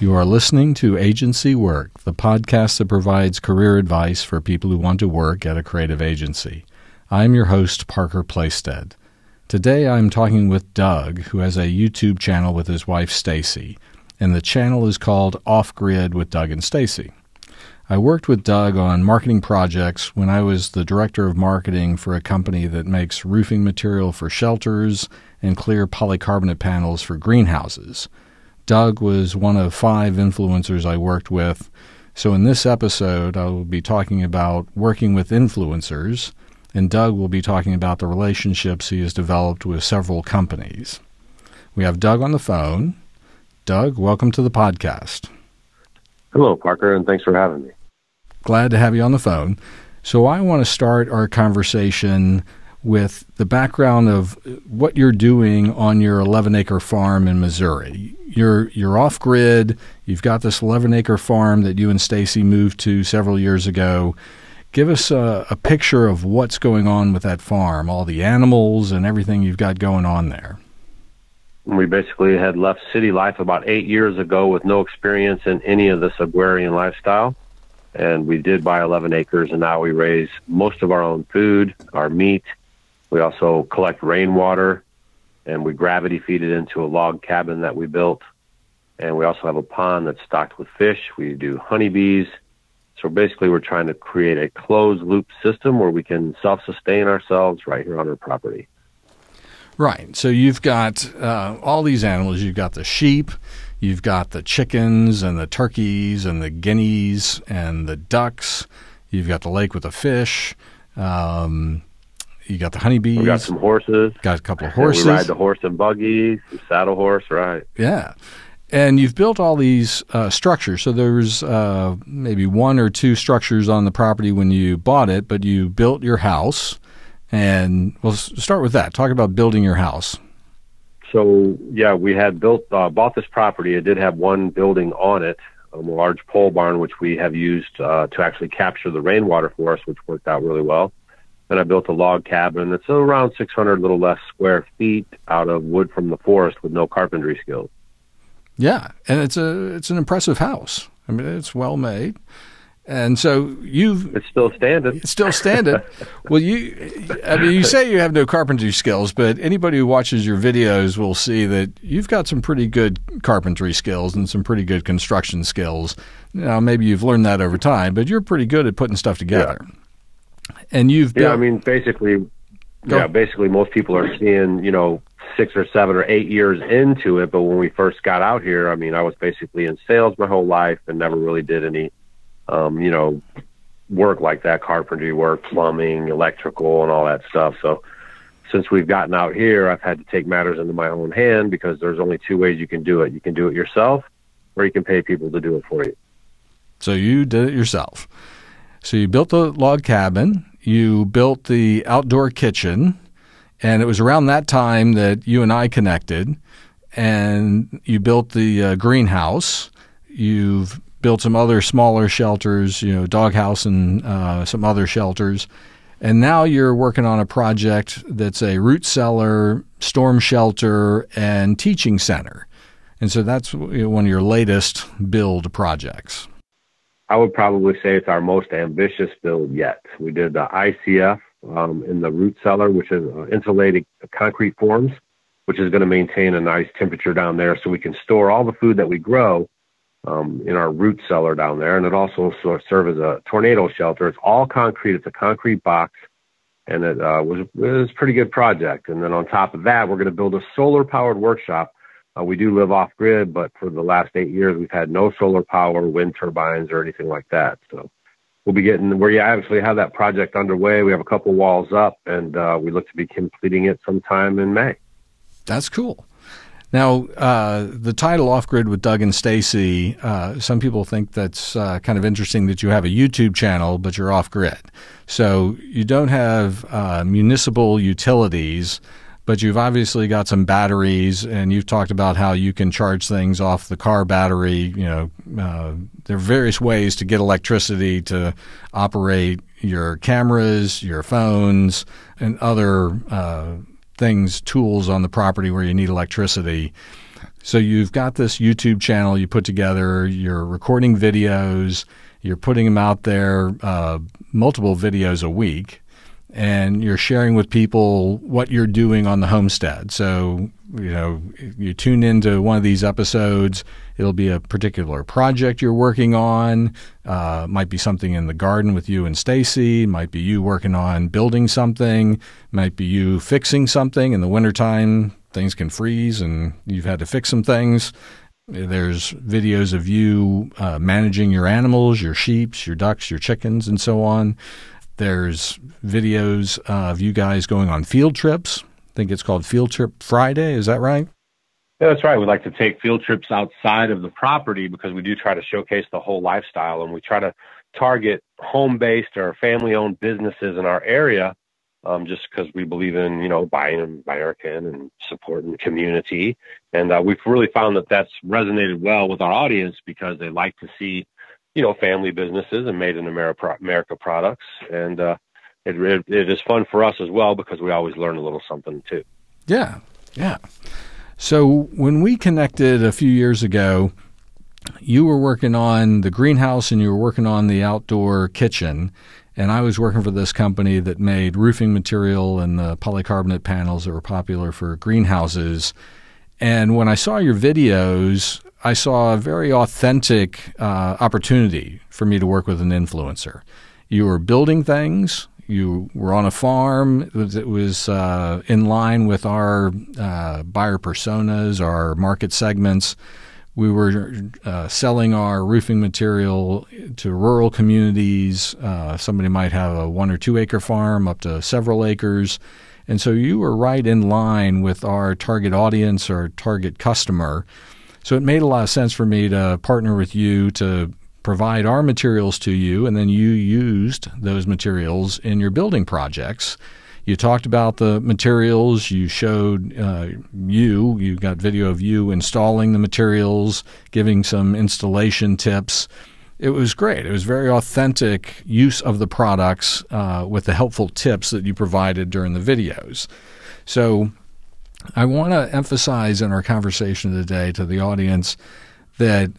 You are listening to Agency Work, the podcast that provides career advice for people who want to work at a creative agency. I'm your host, Parker Plaisted. Today I'm talking with Doug, who has a YouTube channel with his wife Stacy, and the channel is called Off Grid with Doug and Stacy. I worked with Doug on marketing projects when I was the director of marketing for a company that makes roofing material for shelters and clear polycarbonate panels for greenhouses. Doug was one of five influencers I worked with. So, in this episode, I will be talking about working with influencers, and Doug will be talking about the relationships he has developed with several companies. We have Doug on the phone. Doug, welcome to the podcast. Hello, Parker, and thanks for having me. Glad to have you on the phone. So, I want to start our conversation with the background of what you're doing on your 11 acre farm in Missouri. You're you're off grid. You've got this 11 acre farm that you and Stacy moved to several years ago. Give us a, a picture of what's going on with that farm, all the animals and everything you've got going on there. We basically had left city life about eight years ago with no experience in any of this agrarian lifestyle. And we did buy 11 acres, and now we raise most of our own food, our meat, we also collect rainwater and we gravity feed it into a log cabin that we built. And we also have a pond that's stocked with fish. We do honeybees. So basically, we're trying to create a closed loop system where we can self sustain ourselves right here on our property. Right. So you've got uh, all these animals. You've got the sheep, you've got the chickens and the turkeys and the guineas and the ducks. You've got the lake with the fish. Um, you got the honeybees. We got some horses. Got a couple of horses. we ride the horse and buggy, saddle horse, right? Yeah. And you've built all these uh, structures. So there's uh, maybe one or two structures on the property when you bought it, but you built your house. And we'll start with that. Talk about building your house. So yeah, we had built uh, bought this property. It did have one building on it, um, a large pole barn, which we have used uh, to actually capture the rainwater for us, which worked out really well. Then I built a log cabin that's around 600 little less square feet out of wood from the forest with no carpentry skills. Yeah, and it's a it's an impressive house. I mean, it's well made. And so you've it's still standing. It's still standing. well, you I mean, you say you have no carpentry skills, but anybody who watches your videos will see that you've got some pretty good carpentry skills and some pretty good construction skills. Now, maybe you've learned that over time, but you're pretty good at putting stuff together. Yeah and you've built, yeah. I mean, basically, Go. yeah, basically, most people are seeing you know six or seven or eight years into it. But when we first got out here, I mean, I was basically in sales my whole life and never really did any, um, you know, work like that, carpentry work, plumbing, electrical, and all that stuff. So since we've gotten out here, I've had to take matters into my own hand because there's only two ways you can do it. You can do it yourself, or you can pay people to do it for you. So you did it yourself. So you built a log cabin, you built the outdoor kitchen, and it was around that time that you and I connected. And you built the uh, greenhouse. You've built some other smaller shelters, you know, doghouse and uh, some other shelters. And now you're working on a project that's a root cellar, storm shelter, and teaching center. And so that's one of your latest build projects. I would probably say it's our most ambitious build yet. We did the ICF um, in the root cellar, which is uh, insulated concrete forms, which is going to maintain a nice temperature down there so we can store all the food that we grow um, in our root cellar down there. And it also sort of serves as a tornado shelter. It's all concrete. It's a concrete box. And it, uh, was, it was a pretty good project. And then on top of that, we're going to build a solar powered workshop uh, we do live off grid, but for the last eight years, we've had no solar power, wind turbines, or anything like that. So we'll be getting where we actually have that project underway. We have a couple walls up, and uh, we look to be completing it sometime in May. That's cool. Now, uh, the title "Off Grid" with Doug and Stacy. Uh, some people think that's uh, kind of interesting that you have a YouTube channel, but you're off grid. So you don't have uh, municipal utilities but you've obviously got some batteries, and you've talked about how you can charge things off the car battery. You know, uh, there are various ways to get electricity to operate your cameras, your phones, and other uh, things, tools on the property where you need electricity. So you've got this YouTube channel you put together. You're recording videos. You're putting them out there, uh, multiple videos a week, and you're sharing with people what you're doing on the homestead. So you know, you tune into one of these episodes. It'll be a particular project you're working on. Uh, might be something in the garden with you and Stacy. Might be you working on building something. Might be you fixing something in the wintertime things can freeze and you've had to fix some things. There's videos of you uh, managing your animals, your sheep, your ducks, your chickens, and so on. There's videos of you guys going on field trips. I think it's called Field Trip Friday. Is that right? Yeah, that's right. We like to take field trips outside of the property because we do try to showcase the whole lifestyle and we try to target home based or family owned businesses in our area um, just because we believe in you know buying American and supporting the community, and uh, we've really found that that's resonated well with our audience because they like to see you know family businesses and made in America, products, and uh, it, it, it is fun for us as well because we always learn a little something too. Yeah, yeah. So when we connected a few years ago, you were working on the greenhouse and you were working on the outdoor kitchen and I was working for this company that made roofing material and the polycarbonate panels that were popular for greenhouses. And when I saw your videos, I saw a very authentic uh, opportunity for me to work with an influencer. You were building things. You were on a farm. It was, it was uh, in line with our uh, buyer personas, our market segments we were uh, selling our roofing material to rural communities. Uh, somebody might have a one or two acre farm up to several acres. And so you were right in line with our target audience or target customer. So it made a lot of sense for me to partner with you to provide our materials to you, and then you used those materials in your building projects you talked about the materials. You showed uh, you. You got video of you installing the materials, giving some installation tips. It was great. It was very authentic use of the products uh, with the helpful tips that you provided during the videos. So, I want to emphasize in our conversation today to the audience that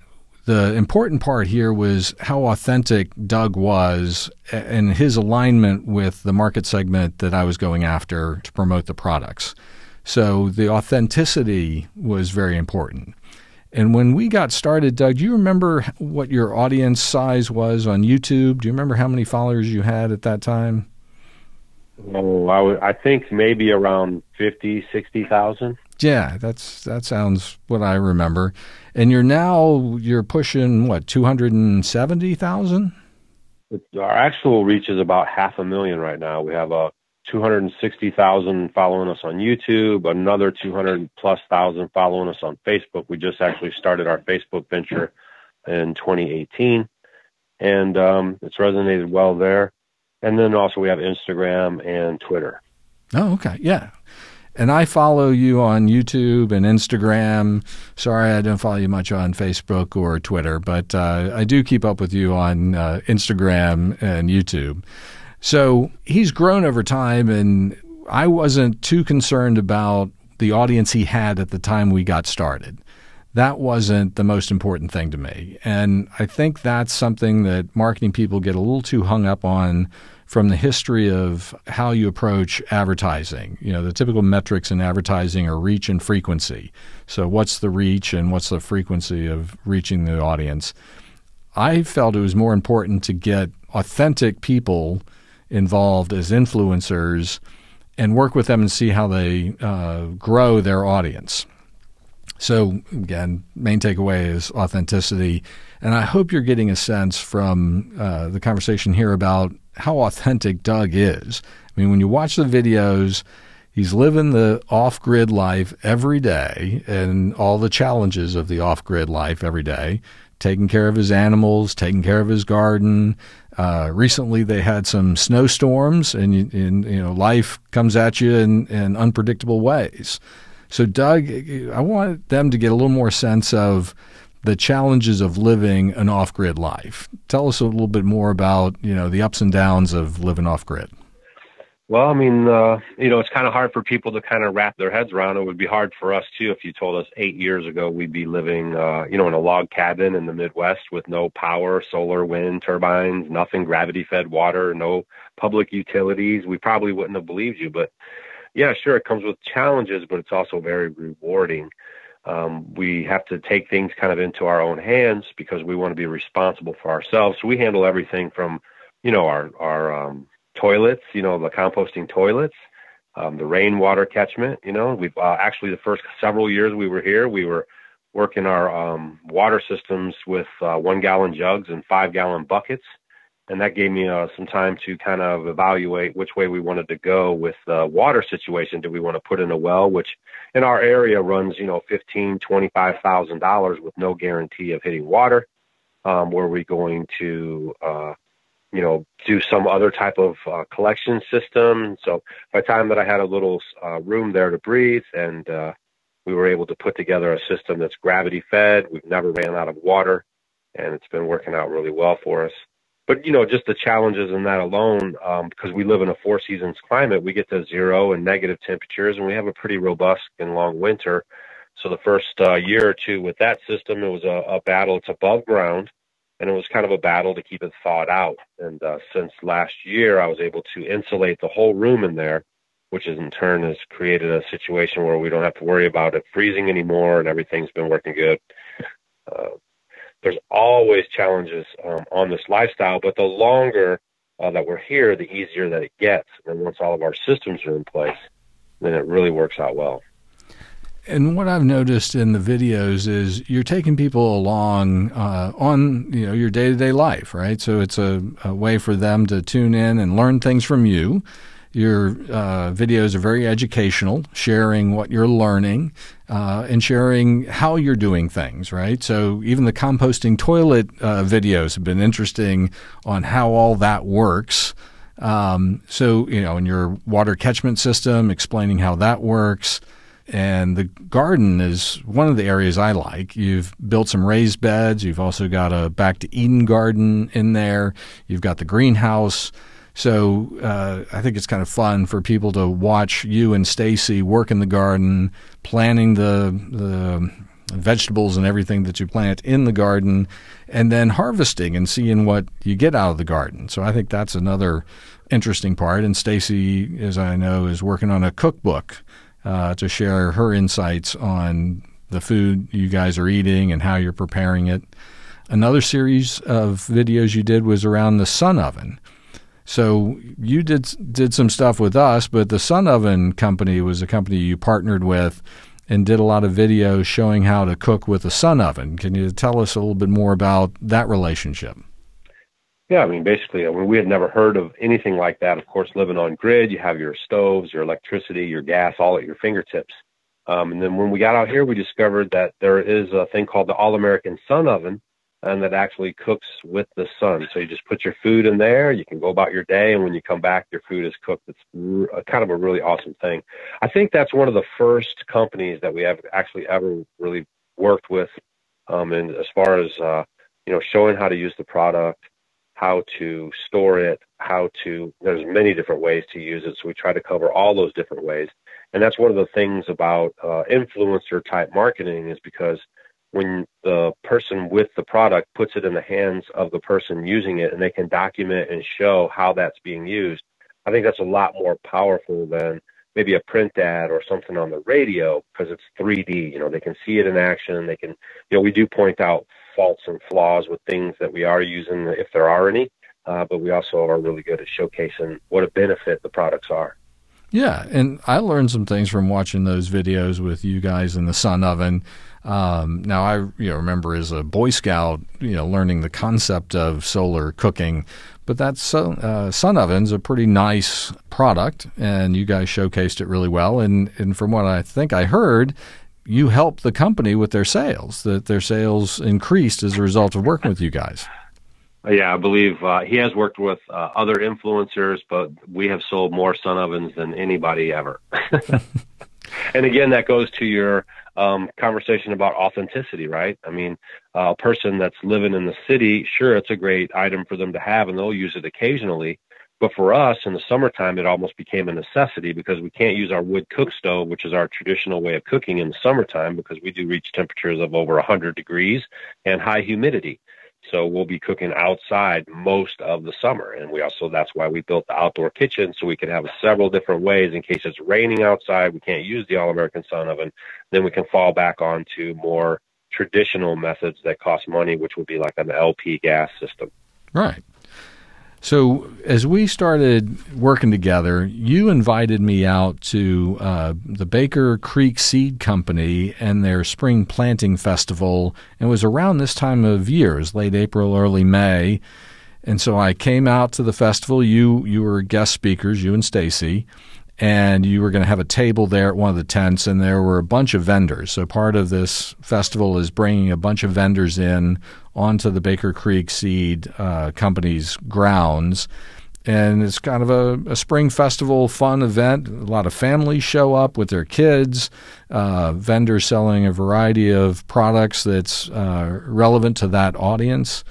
the important part here was how authentic Doug was and his alignment with the market segment that I was going after to promote the products. So the authenticity was very important. And when we got started, Doug, do you remember what your audience size was on YouTube? Do you remember how many followers you had at that time? Oh, I, w- I think maybe around 50, 60,000. Yeah, that's that sounds what I remember. And you're now you're pushing what two hundred and seventy thousand. Our actual reach is about half a million right now. We have a uh, 260,000 following us on YouTube, another 200 plus thousand following us on Facebook. We just actually started our Facebook venture in 2018, and um, it's resonated well there. And then also we have Instagram and Twitter. Oh, okay, yeah. And I follow you on YouTube and Instagram. Sorry, I don't follow you much on Facebook or Twitter, but uh, I do keep up with you on uh, Instagram and YouTube. So he's grown over time, and I wasn't too concerned about the audience he had at the time we got started. That wasn't the most important thing to me. And I think that's something that marketing people get a little too hung up on from the history of how you approach advertising. You know, the typical metrics in advertising are reach and frequency. So, what's the reach and what's the frequency of reaching the audience? I felt it was more important to get authentic people involved as influencers and work with them and see how they uh, grow their audience. So, again, main takeaway is authenticity. And I hope you're getting a sense from uh, the conversation here about how authentic Doug is. I mean, when you watch the videos, he's living the off grid life every day and all the challenges of the off grid life every day, taking care of his animals, taking care of his garden. Uh, recently, they had some snowstorms, and, and, you know life comes at you in, in unpredictable ways. So, Doug, I want them to get a little more sense of the challenges of living an off-grid life. Tell us a little bit more about you know the ups and downs of living off-grid. Well, I mean, uh, you know, it's kind of hard for people to kind of wrap their heads around. It would be hard for us too if you told us eight years ago we'd be living, uh, you know, in a log cabin in the Midwest with no power, solar, wind turbines, nothing, gravity-fed water, no public utilities. We probably wouldn't have believed you. But yeah, sure, it comes with challenges, but it's also very rewarding. Um, we have to take things kind of into our own hands because we want to be responsible for ourselves. So we handle everything from, you know, our our um, toilets, you know, the composting toilets, um, the rainwater catchment. You know, we've uh, actually the first several years we were here, we were working our um, water systems with uh, one gallon jugs and five gallon buckets. And that gave me uh, some time to kind of evaluate which way we wanted to go with the water situation. Do we want to put in a well, which in our area runs, you know, fifteen, twenty-five thousand dollars with no guarantee of hitting water? Um, were we going to uh, you know, do some other type of uh, collection system. So by the time that I had a little uh, room there to breathe and uh, we were able to put together a system that's gravity fed, we've never ran out of water and it's been working out really well for us. But, you know, just the challenges in that alone, um, because we live in a four seasons climate, we get to zero and negative temperatures and we have a pretty robust and long winter. So the first uh, year or two with that system, it was a, a battle. It's above ground and it was kind of a battle to keep it thawed out. And uh, since last year, I was able to insulate the whole room in there, which is in turn has created a situation where we don't have to worry about it freezing anymore, and everything's been working good. Uh, there's always challenges um, on this lifestyle, but the longer uh, that we're here, the easier that it gets. And once all of our systems are in place, then it really works out well. And what I've noticed in the videos is you're taking people along uh, on you know your day to day life, right? So it's a, a, way for them to tune in and learn things from you. Your uh, videos are very educational, sharing what you're learning uh, and sharing how you're doing things, right? So even the composting toilet uh, videos have been interesting on how all that works. Um, so you know, in your water catchment system, explaining how that works. And the garden is one of the areas I like. You've built some raised beds. You've also got a back to Eden garden in there. You've got the greenhouse. So uh, I think it's kind of fun for people to watch you and Stacy work in the garden, planting the the vegetables and everything that you plant in the garden, and then harvesting and seeing what you get out of the garden. So I think that's another interesting part. And Stacy, as I know, is working on a cookbook uh, to share her insights on the food you guys are eating and how you're preparing it. Another series of videos you did was around the sun oven. So you did did some stuff with us, but the Sun Oven company was a company you partnered with and did a lot of videos showing how to cook with a sun oven. Can you tell us a little bit more about that relationship? Yeah, I mean, basically, I mean, we had never heard of anything like that. Of course, living on grid, you have your stoves, your electricity, your gas, all at your fingertips. Um, and then when we got out here, we discovered that there is a thing called the All American Sun Oven, and that actually cooks with the sun. So you just put your food in there, you can go about your day, and when you come back, your food is cooked. It's kind of a really awesome thing. I think that's one of the first companies that we have actually ever really worked with, um, and as far as uh, you know, showing how to use the product how to store it, how to, there's many different ways to use it. So we try to cover all those different ways. And that's one of the things about uh, influencer type marketing is because when the person with the product puts it in the hands of the person using it and they can document and show how that's being used, I think that's a lot more powerful than maybe a print ad or something on the radio because it's 3D. You know, they can see it in action. They can, you know, we do point out faults and flaws with things that we are using, if there are any. Uh, but we also are really good at showcasing what a benefit the products are. Yeah, and I learned some things from watching those videos with you guys in the sun oven. Um, now I you know, remember as a Boy Scout, you know, learning the concept of solar cooking, but that sun, uh, sun oven's a pretty nice product, and you guys showcased it really well. And and from what I think I heard, you helped the company with their sales, that their sales increased as a result of working with you guys. Yeah, I believe uh, he has worked with uh, other influencers, but we have sold more sun ovens than anybody ever. and again, that goes to your um, conversation about authenticity, right? I mean, uh, a person that's living in the city, sure, it's a great item for them to have, and they'll use it occasionally. But for us in the summertime, it almost became a necessity because we can't use our wood cook stove, which is our traditional way of cooking in the summertime because we do reach temperatures of over 100 degrees and high humidity. So we'll be cooking outside most of the summer. And we also, that's why we built the outdoor kitchen so we can have several different ways in case it's raining outside. We can't use the All American Sun Oven. Then we can fall back onto more traditional methods that cost money, which would be like an LP gas system. Right. So, as we started working together, you invited me out to uh, the Baker Creek Seed Company and their spring planting festival. It was around this time of year, it late April, early May. And so I came out to the festival. You you were guest speakers, you and Stacy, and you were going to have a table there at one of the tents, and there were a bunch of vendors. So part of this festival is bringing a bunch of vendors in onto the Baker Creek Seed uh, Company's grounds. And it's kind of a, a, spring festival fun event. A lot of families show up with their kids, uh, vendors selling a variety of products that's uh, relevant to that audience.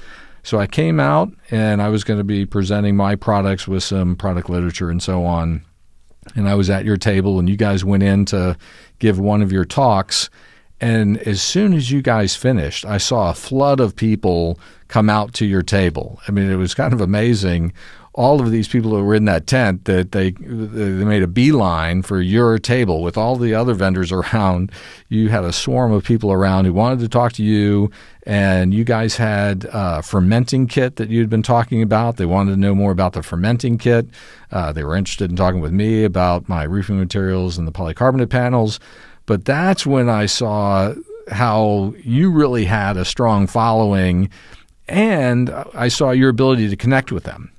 So I came out and I was going to be presenting my products with some product literature and so on and I was at your table, and you guys went in to give one of your talks. And as soon as you guys finished, I saw a flood of people come out to your table. I mean, it was kind of amazing all of these people who were in that tent that they they made a beeline for your table with all the other vendors around. You had a swarm of people around who wanted to talk to you, and you guys had a fermenting kit that you'd been talking about. They wanted to know more about the fermenting kit. Uh, they were interested in talking with me about my roofing materials and the polycarbonate panels. But that's when I saw how you really had a strong following, and I saw your ability to connect with them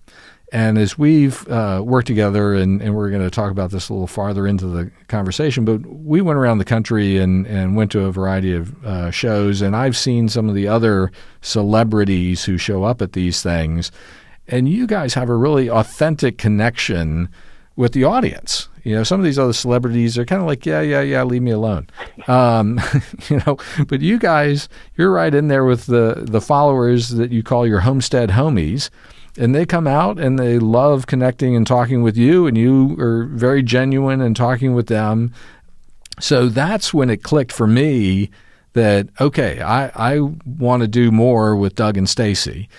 and as we've uh, worked together, and, and we're going to talk about this a little farther into the conversation, but we went around the country and, and went to a variety of uh, shows, and I've seen some of the other celebrities who show up at these things, and you guys have a really authentic connection with the audience. You know, some of these other celebrities are kind of like, yeah, yeah, yeah, leave me alone. Um, you know, but you guys, you're right in there with the the followers that you call your homestead homies and they come out and they love connecting and talking with you, and you are very genuine and talking with them. So that's when it clicked for me that okay, I, I want to do more with Doug and Stacy.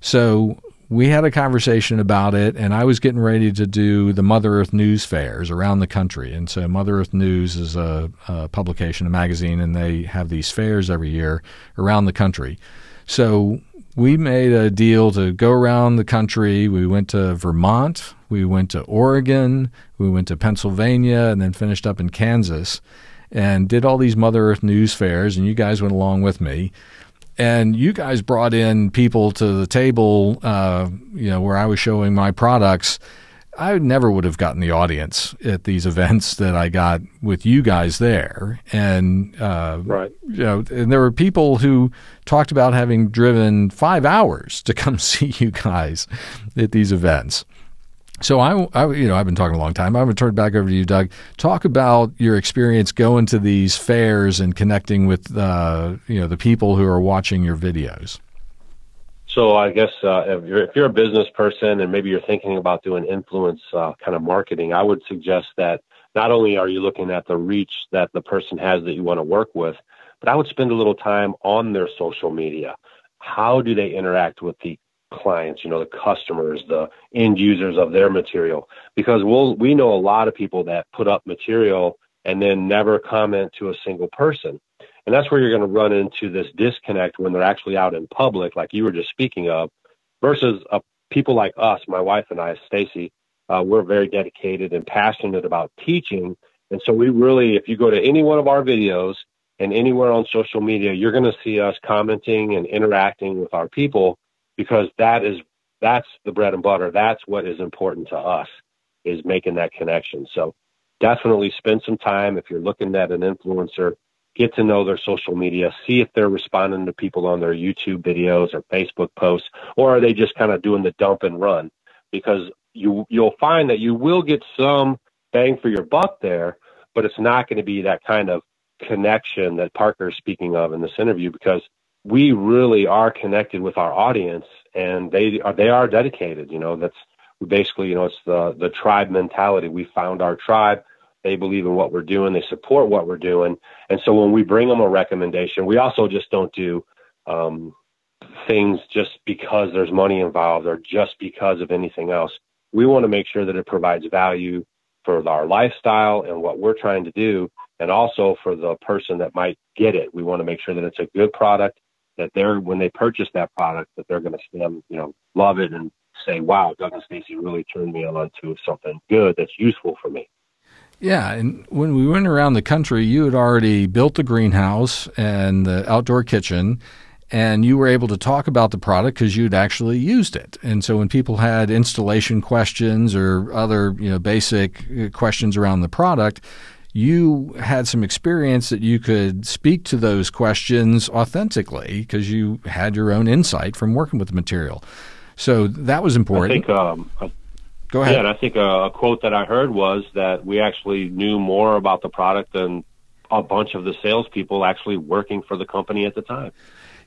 So we had a conversation about it, and I was getting ready to do the Mother Earth News fairs around the country. And so, Mother Earth News is a, a publication, a magazine, and they have these fairs every year around the country. So we made a deal to go around the country. We went to Vermont, we went to Oregon, we went to Pennsylvania, and then finished up in Kansas and did all these Mother Earth news fairs. And you guys went along with me. And you guys brought in people to the table, uh, you know, where I was showing my products. I never would have gotten the audience at these events that I got with you guys there, and uh, right, you know, and there were people who talked about having driven five hours to come see you guys at these events. So I, I, you know, I've been talking a long time. I'm going to turn it back over to you, Doug. Talk about your experience going to these fairs and connecting with, uh, you know, the people who are watching your videos. So I guess uh, if, you're, if you're a business person and maybe you're thinking about doing influence uh, kind of marketing, I would suggest that not only are you looking at the reach that the person has that you want to work with, but I would spend a little time on their social media. How do they interact with the clients, you know, the customers, the end users of their material? Because we'll, we know a lot of people that put up material and then never comment to a single person. And that's where you're going to run into this disconnect when they're actually out in public, like you were just speaking of, versus uh, people like us, my wife and I, Stacy, uh, we're very dedicated and passionate about teaching. And so we really, if you go to any one of our videos and anywhere on social media, you're going to see us commenting and interacting with our people because that is, that's the bread and butter. That's what is important to us is making that connection. So definitely spend some time if you're looking at an influencer get to know their social media, see if they're responding to people on their YouTube videos or Facebook posts, or are they just kind of doing the dump and run? Because you you'll find that you will get some bang for your buck there, but it's not going to be that kind of connection that Parker is speaking of in this interview because we really are connected with our audience and they are they are dedicated. You know, that's basically, you know, it's the the tribe mentality. We found our tribe. They believe in what we're doing. They support what we're doing. And so when we bring them a recommendation, we also just don't do um, things just because there's money involved or just because of anything else. We want to make sure that it provides value for our lifestyle and what we're trying to do, and also for the person that might get it. We want to make sure that it's a good product that they're when they purchase that product that they're going to stand, you know, love it and say, "Wow, Doug and Stacy really turned me on to something good that's useful for me." Yeah, and when we went around the country, you had already built the greenhouse and the outdoor kitchen, and you were able to talk about the product because you'd actually used it. And so when people had installation questions or other, you know, basic uh, questions around the product, you had some experience that you could speak to those questions authentically because you had your own insight from working with the material. So that was important. I think um, Go ahead. Yeah, and I think a, a quote that I heard was that we actually knew more about the product than a bunch of the salespeople actually working for the company at the time.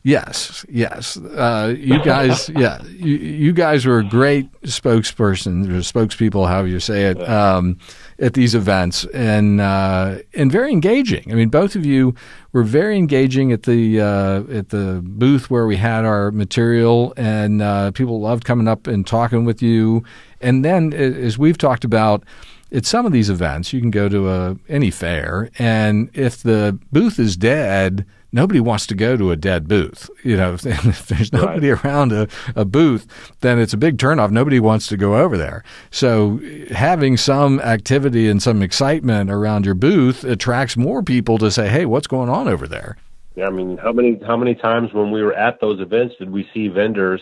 Yes, yes. Uh, you guys, yeah, you, you, guys were a great spokesperson or spokespeople, however you say it, um, at these events, and uh, and very engaging. I mean, both of you were very engaging at the uh, at the booth where we had our material, and uh, people loved coming up and talking with you. And then, as we've talked about at some of these events, you can go to a any fair, and if the booth is dead nobody wants to go to a dead booth. You know, if there's nobody right. around a, a booth, then it's a big turnoff. Nobody wants to go over there. So having some activity and some excitement around your booth attracts more people to say, "Hey, what's going on over there?" Yeah, I mean, how many how many times when we were at those events did we see vendors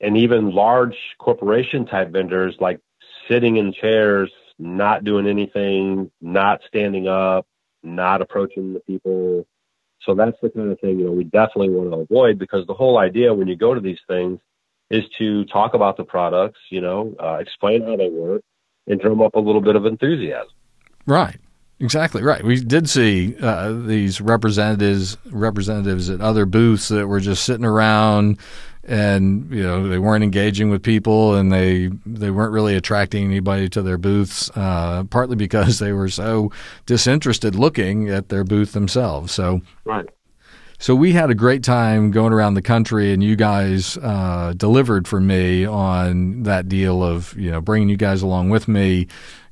and even large corporation type vendors like sitting in chairs, not doing anything, not standing up, not approaching the people, so that's the kind of thing, you know, we definitely want to avoid because the whole idea when you go to these things is to talk about the products, you know, uh, explain how they work and drum up a little bit of enthusiasm. Right. Exactly right. We did see uh, these representatives representatives at other booths that were just sitting around, and you know they weren't engaging with people, and they they weren't really attracting anybody to their booths. Uh, partly because they were so disinterested looking at their booth themselves. So right. So we had a great time going around the country, and you guys uh, delivered for me on that deal of you know bringing you guys along with me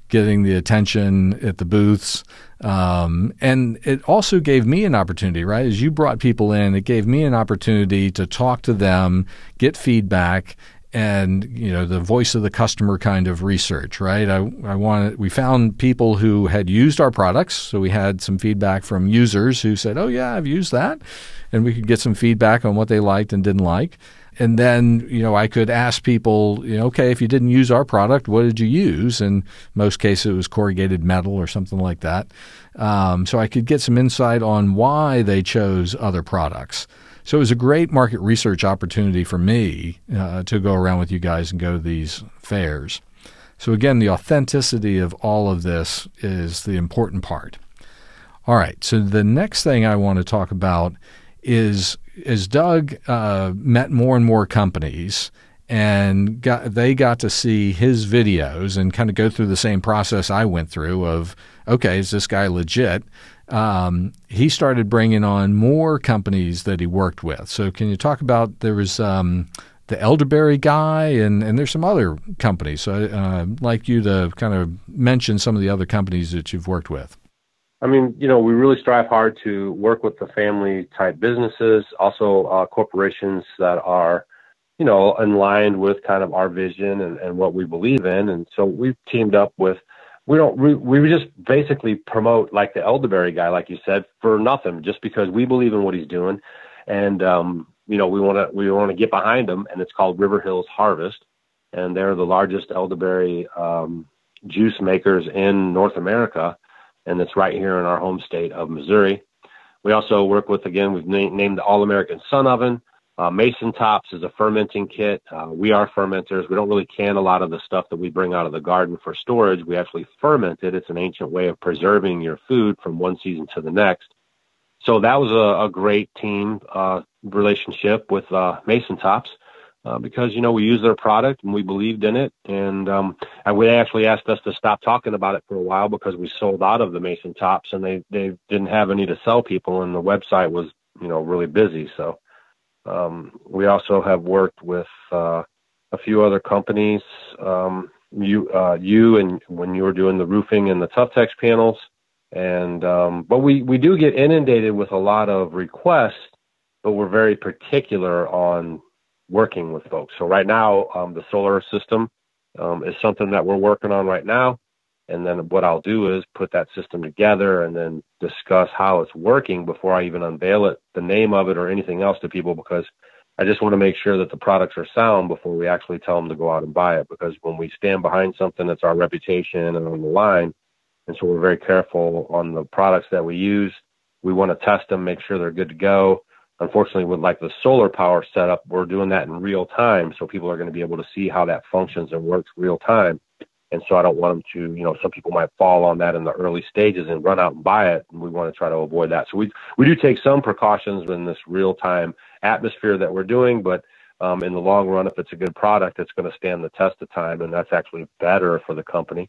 getting the attention at the booths. Um, and it also gave me an opportunity, right? As you brought people in, it gave me an opportunity to talk to them, get feedback, and you know the voice of the customer kind of research, right? I, I wanted we found people who had used our products, so we had some feedback from users who said, "Oh yeah, I've used that," and we could get some feedback on what they liked and didn't like and then you know I could ask people, you know, okay, if you didn't use our product, what did you use? And most cases it was corrugated metal or something like that. Um, so I could get some insight on why they chose other products. So it was a great market research opportunity for me uh, to go around with you guys and go to these fairs. So again, the authenticity of all of this is the important part. All right. So the next thing I want to talk about is as Doug uh, met more and more companies and got they got to see his videos and kind of go through the same process I went through of okay is this guy legit? Um, he started bringing on more companies that he worked with. So can you talk about there was um, the elderberry guy and, and there's some other companies. So uh, I'd like you to kind of mention some of the other companies that you've worked with I mean, you know, we really strive hard to work with the family type businesses, also uh, corporations that are, you know, in line with kind of our vision and, and what we believe in. And so we've teamed up with, we don't, we, we just basically promote like the elderberry guy, like you said, for nothing, just because we believe in what he's doing. And, um, you know, we want to, we want to get behind him and it's called River Hills Harvest. And they're the largest elderberry, um, juice makers in North America and it's right here in our home state of Missouri. We also work with, again, we've na- named the All American Sun Oven. Uh, Mason Tops is a fermenting kit. Uh, we are fermenters. We don't really can a lot of the stuff that we bring out of the garden for storage. We actually ferment it. It's an ancient way of preserving your food from one season to the next. So that was a, a great team uh, relationship with uh, Mason Tops. Uh, because you know we use their product and we believed in it, and um, and we actually asked us to stop talking about it for a while because we sold out of the Mason tops and they they didn't have any to sell people, and the website was you know really busy. So um, we also have worked with uh, a few other companies. Um, you uh, you and when you were doing the roofing and the Tuftex panels, and um, but we we do get inundated with a lot of requests, but we're very particular on working with folks. So right now, um, the solar system um, is something that we're working on right now. And then what I'll do is put that system together and then discuss how it's working before I even unveil it, the name of it or anything else to people because I just want to make sure that the products are sound before we actually tell them to go out and buy it. Because when we stand behind something that's our reputation and on the line, and so we're very careful on the products that we use. We want to test them, make sure they're good to go unfortunately with like the solar power setup we're doing that in real time so people are going to be able to see how that functions and works real time. And so i don't want them to you know some people might fall on that in the early stages and run out and buy it and we want to try to avoid that. So we we do take some precautions in this real time atmosphere that we're doing but um, in the long run if it's a good product it's going to stand the test of time and that's actually better for the company.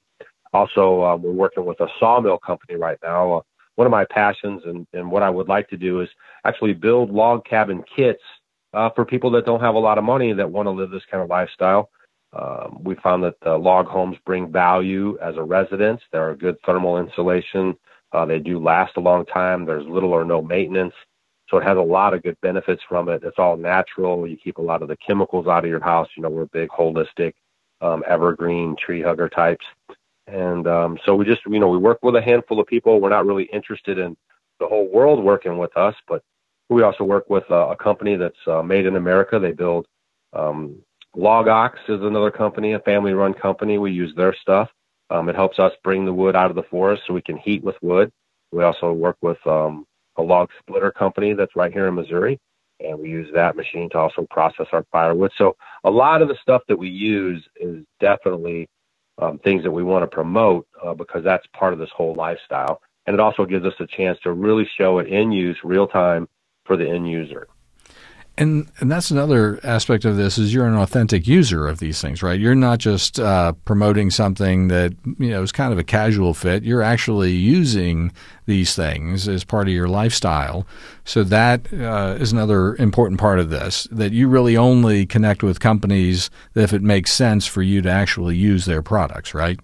Also um, we're working with a sawmill company right now uh, one of my passions and, and what I would like to do is actually build log cabin kits uh, for people that don't have a lot of money that want to live this kind of lifestyle. Um, we found that the log homes bring value as a residence. They're a good thermal insulation. Uh, they do last a long time. There's little or no maintenance. So it has a lot of good benefits from it. It's all natural. You keep a lot of the chemicals out of your house. You know, we're big holistic, um, evergreen tree hugger types. And um, so we just, you know, we work with a handful of people. We're not really interested in the whole world working with us, but we also work with a, a company that's uh, made in America. They build um, Logox is another company, a family-run company. We use their stuff. Um, it helps us bring the wood out of the forest so we can heat with wood. We also work with um, a log splitter company that's right here in Missouri, and we use that machine to also process our firewood. So a lot of the stuff that we use is definitely um, things that we want to promote uh, because that's part of this whole lifestyle. And it also gives us a chance to really show it in use real time for the end user. And and that's another aspect of this is you're an authentic user of these things, right? You're not just uh, promoting something that you know is kind of a casual fit. You're actually using these things as part of your lifestyle. So that uh, is another important part of this. That you really only connect with companies if it makes sense for you to actually use their products, right?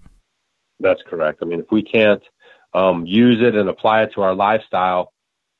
That's correct. I mean, if we can't um, use it and apply it to our lifestyle,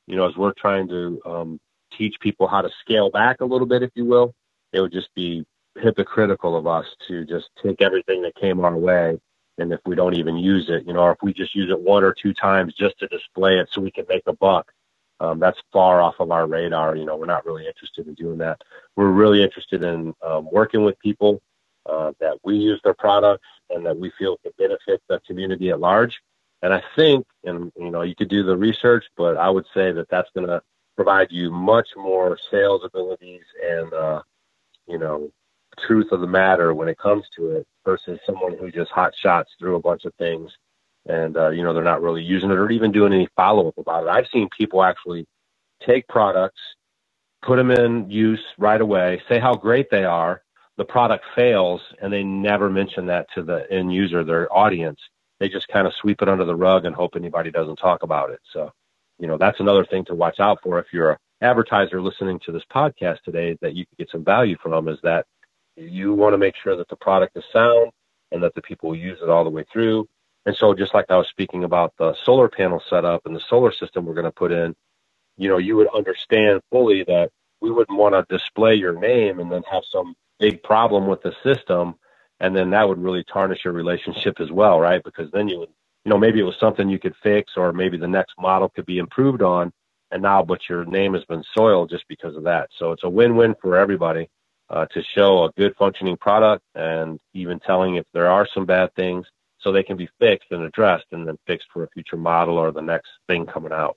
you know, as we're trying to um, teach people how to scale back a little bit, if you will, it would just be hypocritical of us to just take everything that came our way. And if we don't even use it, you know, or if we just use it one or two times just to display it so we can make a buck, um, that's far off of our radar. You know, we're not really interested in doing that. We're really interested in um, working with people uh, that we use their products and that we feel can benefit the community at large. And I think, and you know, you could do the research, but I would say that that's going to provide you much more sales abilities and uh, you know truth of the matter when it comes to it versus someone who just hot shots through a bunch of things and uh, you know they're not really using it or even doing any follow up about it. I've seen people actually take products, put them in use right away, say how great they are. The product fails, and they never mention that to the end user, their audience. They just kind of sweep it under the rug and hope anybody doesn't talk about it. So you know, that's another thing to watch out for if you're an advertiser listening to this podcast today that you can get some value from is that you want to make sure that the product is sound and that the people use it all the way through. And so just like I was speaking about the solar panel setup and the solar system we're going to put in, you know, you would understand fully that we wouldn't want to display your name and then have some big problem with the system. And then that would really tarnish your relationship as well, right? Because then you would you know, maybe it was something you could fix or maybe the next model could be improved on. And now, but your name has been soiled just because of that. So it's a win-win for everybody uh, to show a good functioning product and even telling if there are some bad things so they can be fixed and addressed and then fixed for a future model or the next thing coming out.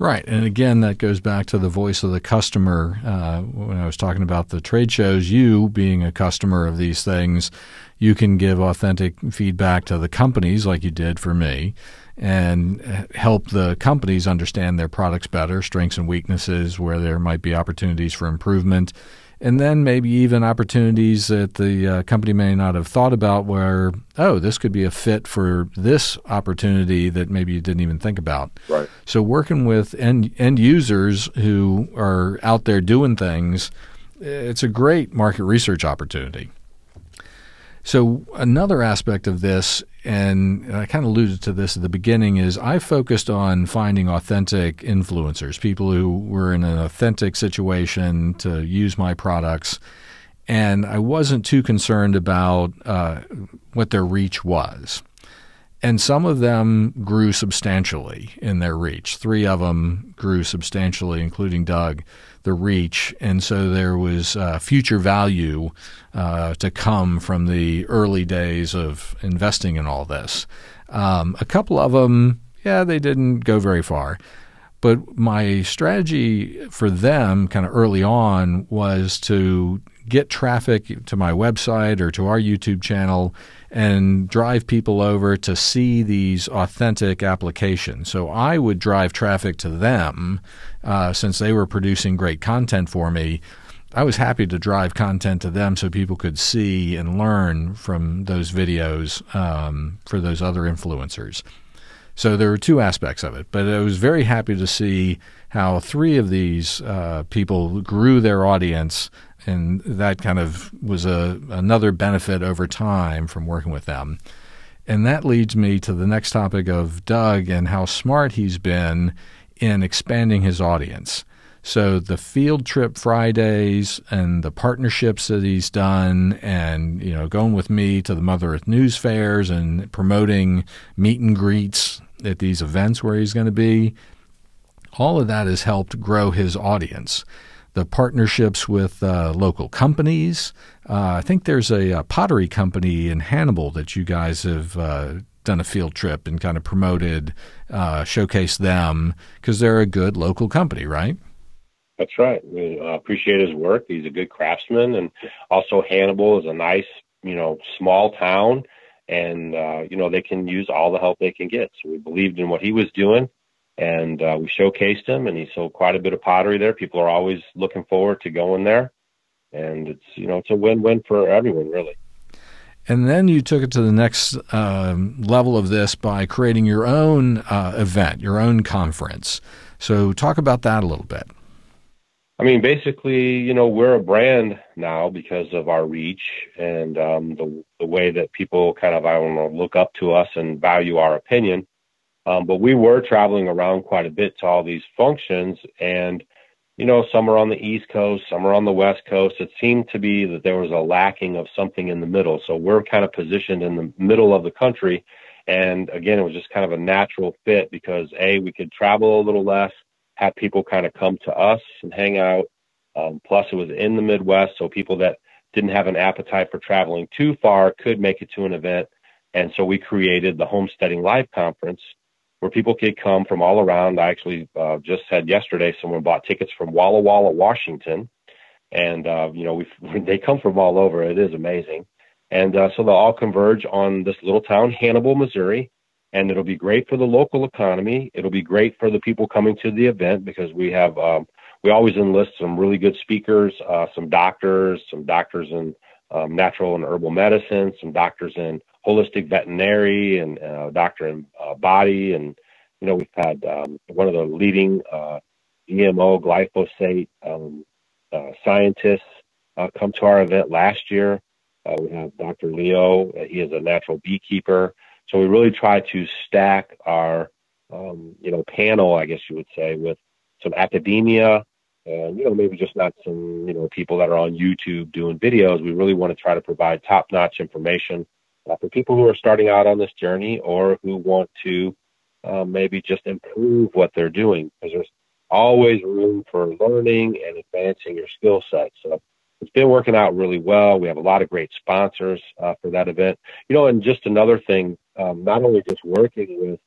Right. And again, that goes back to the voice of the customer. Uh, when I was talking about the trade shows, you being a customer of these things, you can give authentic feedback to the companies like you did for me and help the companies understand their products better, strengths and weaknesses, where there might be opportunities for improvement. And then maybe even opportunities that the uh, company may not have thought about where oh this could be a fit for this opportunity that maybe you didn't even think about. Right. So working with end end users who are out there doing things it's a great market research opportunity so another aspect of this, and I kind of alluded to this at the beginning, is I focused on finding authentic influencers, people who were in an authentic situation to use my products, and I wasn't too concerned about uh, what their reach was. And some of them grew substantially in their reach. Three of them grew substantially, including Doug the reach, and so there was uh, future value uh, to come from the early days of investing in all this. Um, a couple of them, yeah, they didn't go very far. But my strategy for them, kind of early on, was to get traffic to my website or to our YouTube channel and drive people over to see these authentic applications. So I would drive traffic to them uh, since they were producing great content for me. I was happy to drive content to them so people could see and learn from those videos um, for those other influencers. So there were two aspects of it, but I was very happy to see how three of these uh, people grew their audience and that kind of was a another benefit over time from working with them. And that leads me to the next topic of Doug and how smart he's been in expanding his audience. So the field trip Fridays and the partnerships that he's done, and you know, going with me to the Mother Earth News fairs and promoting meet and greets at these events where he's going to be, all of that has helped grow his audience the partnerships with uh, local companies. Uh, I think there's a, a, pottery company in Hannibal that you guys have uh, done a field trip and kind of promoted, uh, showcased them because they're a good local company, right? That's right. We uh, appreciate his work. He's a good craftsman, and also Hannibal is a nice, you know, small town, and uh, you know they can use all the help they can get. So we believed in what he was doing and uh, we showcased him, and he sold quite a bit of pottery there. People are always looking forward to going there, and it's you know it's a win-win for everyone really. And then you took it to the next um, level of this by creating your own uh, event, your own conference. So talk about that a little bit. I mean, basically, you know, we're a brand now because of our reach and um, the the way that people kind of I don't know look up to us and value our opinion. Um, but we were traveling around quite a bit to all these functions, and you know, some are on the East Coast, some are on the West Coast. It seemed to be that there was a lacking of something in the middle. So we're kind of positioned in the middle of the country. And again, it was just kind of a natural fit because A, we could travel a little less, have people kind of come to us and hang out. Um, plus, it was in the Midwest, so people that didn't have an appetite for traveling too far could make it to an event. And so we created the Homesteading Live Conference, where people could come from all around. I actually uh, just had yesterday someone bought tickets from Walla Walla, Washington, and uh, you know we they come from all over. It is amazing, and uh, so they'll all converge on this little town, Hannibal, Missouri, and it'll be great for the local economy. It'll be great for the people coming to the event because we have um, we always enlist some really good speakers, uh, some doctors, some doctors in um, natural and herbal medicine, some doctors in holistic veterinary and uh, doctor in uh, body. And, you know, we've had um, one of the leading uh, GMO glyphosate um, uh, scientists uh, come to our event last year. Uh, we have Dr. Leo. He is a natural beekeeper. So we really try to stack our, um, you know, panel, I guess you would say, with some academia, and you know maybe just not some you know people that are on YouTube doing videos. We really want to try to provide top-notch information uh, for people who are starting out on this journey or who want to uh, maybe just improve what they're doing because there's always room for learning and advancing your skill set. So it's been working out really well. We have a lot of great sponsors uh, for that event. You know, and just another thing, um, not only just working with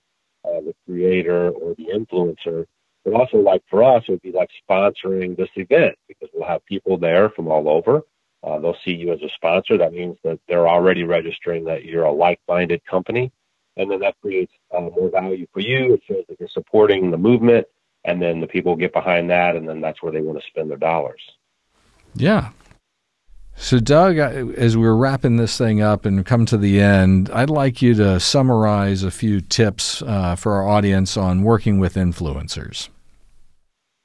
uh, the creator or the influencer, but also like for us, it would be like sponsoring this event because we'll have people there from all over. Uh, they'll see you as a sponsor. That means that they're already registering that you're a like-minded company, and then that creates uh, more value for you. It shows that you're supporting the movement, and then the people get behind that, and then that's where they want to spend their dollars. Yeah. So, Doug, as we're wrapping this thing up and come to the end, I'd like you to summarize a few tips uh, for our audience on working with influencers.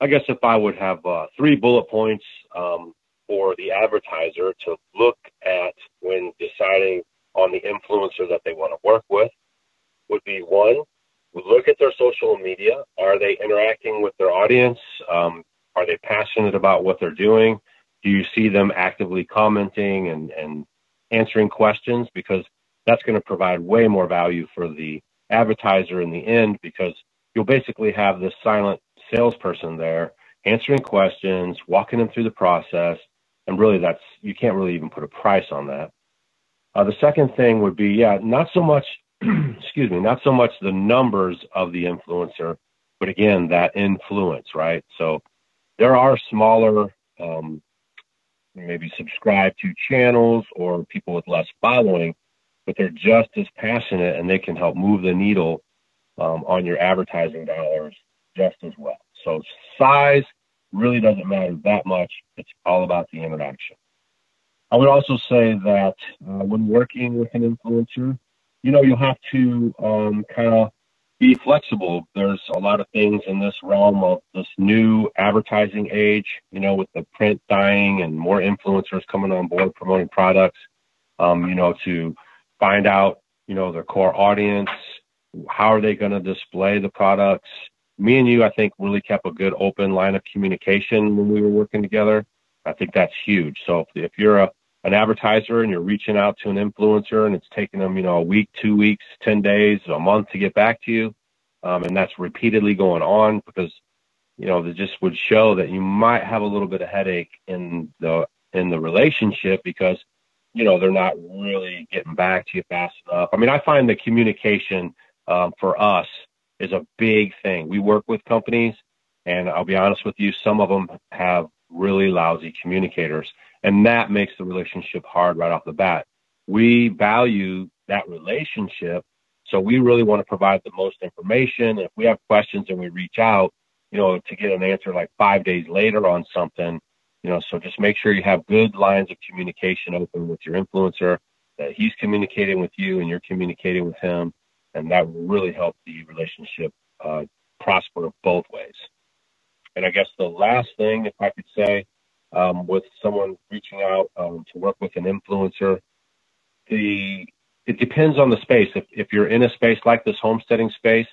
I guess if I would have uh, three bullet points um, for the advertiser to look at when deciding on the influencer that they want to work with, would be one, look at their social media. Are they interacting with their audience? Um, are they passionate about what they're doing? Do you see them actively commenting and, and answering questions? Because that's going to provide way more value for the advertiser in the end because you'll basically have this silent salesperson there answering questions, walking them through the process. And really, that's, you can't really even put a price on that. Uh, the second thing would be, yeah, not so much excuse me, not so much the numbers of the influencer, but again, that influence, right? So there are smaller, um, maybe subscribe to channels or people with less following, but they're just as passionate and they can help move the needle um, on your advertising dollars just as well. So size really doesn't matter that much. It's all about the interaction. I would also say that uh, when working with an influencer, you know, you'll have to um, kind of be flexible. There's a lot of things in this realm of this new advertising age, you know, with the print dying and more influencers coming on board promoting products, um, you know, to find out, you know, their core audience, how are they going to display the products. Me and you, I think, really kept a good open line of communication when we were working together. I think that's huge. So if, if you're a an advertiser and you're reaching out to an influencer and it's taking them, you know, a week, two weeks, 10 days, a month to get back to you. Um, and that's repeatedly going on because, you know, that just would show that you might have a little bit of headache in the, in the relationship because, you know, they're not really getting back to you fast enough. I mean, I find the communication, um, for us is a big thing. We work with companies and I'll be honest with you, some of them have really lousy communicators and that makes the relationship hard right off the bat. We value that relationship. So we really want to provide the most information. If we have questions and we reach out, you know, to get an answer like five days later on something, you know, so just make sure you have good lines of communication open with your influencer, that he's communicating with you and you're communicating with him. And that will really help the relationship uh, prosper both ways. And I guess the last thing, if I could say, um, with someone reaching out um, to work with an influencer. The it depends on the space. If if you're in a space like this homesteading space,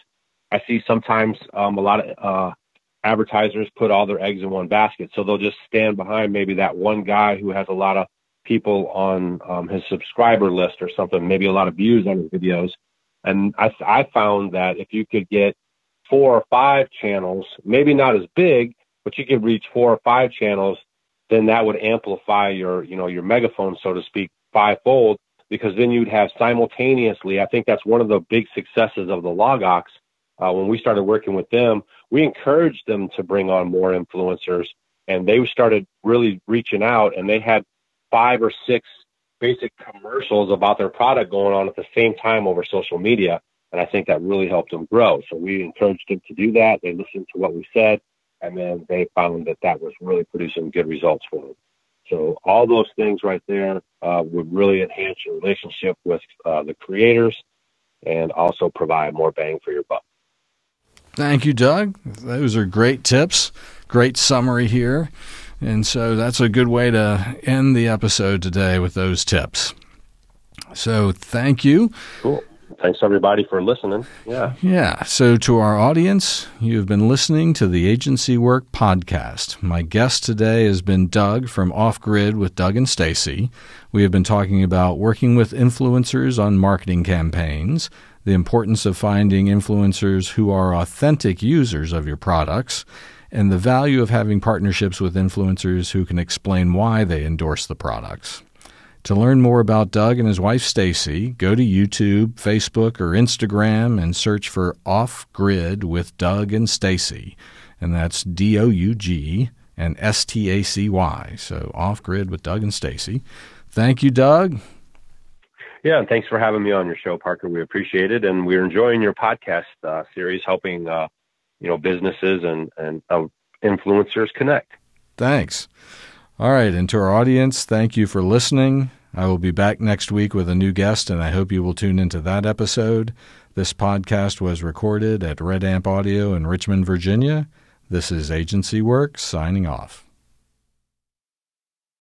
I see sometimes um, a lot of uh, advertisers put all their eggs in one basket. So they'll just stand behind maybe that one guy who has a lot of people on um, his subscriber list or something, maybe a lot of views on his videos. And I, I found that if you could get four or five channels, maybe not as big, but you could reach four or five channels then that would amplify your, you know, your megaphone, so to speak, fivefold, because then you'd have simultaneously, I think that's one of the big successes of the Logox. Uh, when we started working with them, we encouraged them to bring on more influencers and they started really reaching out and they had five or six basic commercials about their product going on at the same time over social media. And I think that really helped them grow. So we encouraged them to do that. They listened to what we said and then they found that that was really producing good results for them. So all those things right there uh, would really enhance your relationship with uh, the creators and also provide more bang for your buck. Thank you, Doug. Those are great tips. Great summary here. And so that's a good way to end the episode today with those tips. So thank you. Cool thanks everybody for listening. Yeah. Yeah. So to our audience, you've been listening to the Agency Work podcast. My guest today has been Doug from Off Grid with Doug and Stacy. We have been talking about working with influencers on marketing campaigns, the importance of finding influencers who are authentic users of your products, and the value of having partnerships with influencers who can explain why they endorse the products. To learn more about Doug and his wife Stacy, go to YouTube, Facebook, or Instagram and search for Off Grid with Doug and Stacy. And that's D O U G and S T A C Y. So Off Grid with Doug and Stacy. Thank you, Doug. Yeah, and thanks for having me on your show, Parker. We appreciate it, and we're enjoying your podcast uh, series, helping uh, you know businesses and and uh, influencers connect. Thanks. All right, and to our audience, thank you for listening. I will be back next week with a new guest, and I hope you will tune into that episode. This podcast was recorded at Red Amp Audio in Richmond, Virginia. This is Agency Work signing off.